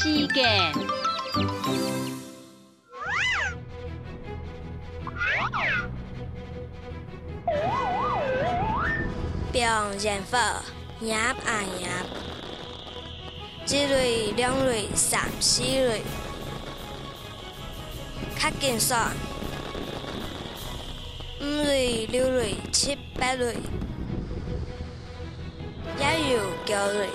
时间。表现法，入啊入，一类、两类、三四类，较紧算，五类、六类、七八类，也有九类。